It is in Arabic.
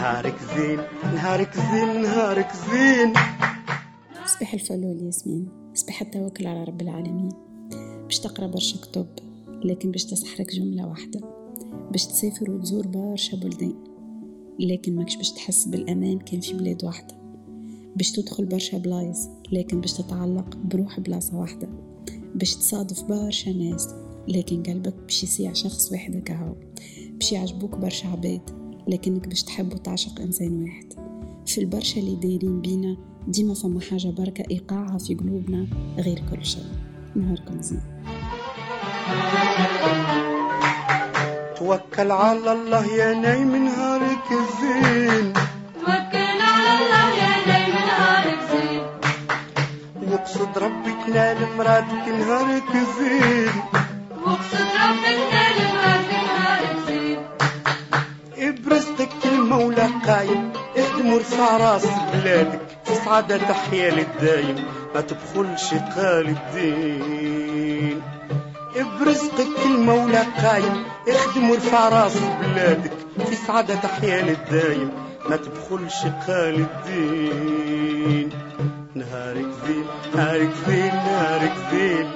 نهارك زين نهارك زين نهارك زين. صباح الفل والياسمين صباح التوكل على رب العالمين. باش تقرأ برشا كتب لكن باش تسحرك جملة واحدة. باش تسافر وتزور برشا بلدان لكن ماكش باش تحس بالأمان كان في بلاد واحدة. باش تدخل برشا بلايص لكن باش تتعلق بروح بلاصة واحدة. باش تصادف برشا ناس لكن قلبك باش يسيع شخص واحد كهو باش يعجبوك برشا عباد. لكنك باش تحب وتعشق إنسان واحد. في البرشا اللي دايرين بينا ديما فما حاجة بركة إيقاعها في قلوبنا غير كل شيء. نهاركم زين. توكل على الله يا نايم نهارك زين توكل على الله يا نايم نهارك زين وقصد ربك نال مراتك نهارك زين واقصد ربك قايم اخدم ورفع راس بلادك سعادة تحيا للدايم. ما تبخلش قال الدين. برزقك المولى قايم. اخدم ورفع راس بلادك في سعادة تحيا للدايم. ما تبخلش قال الدين. نهارك زين نهارك زين نهارك زين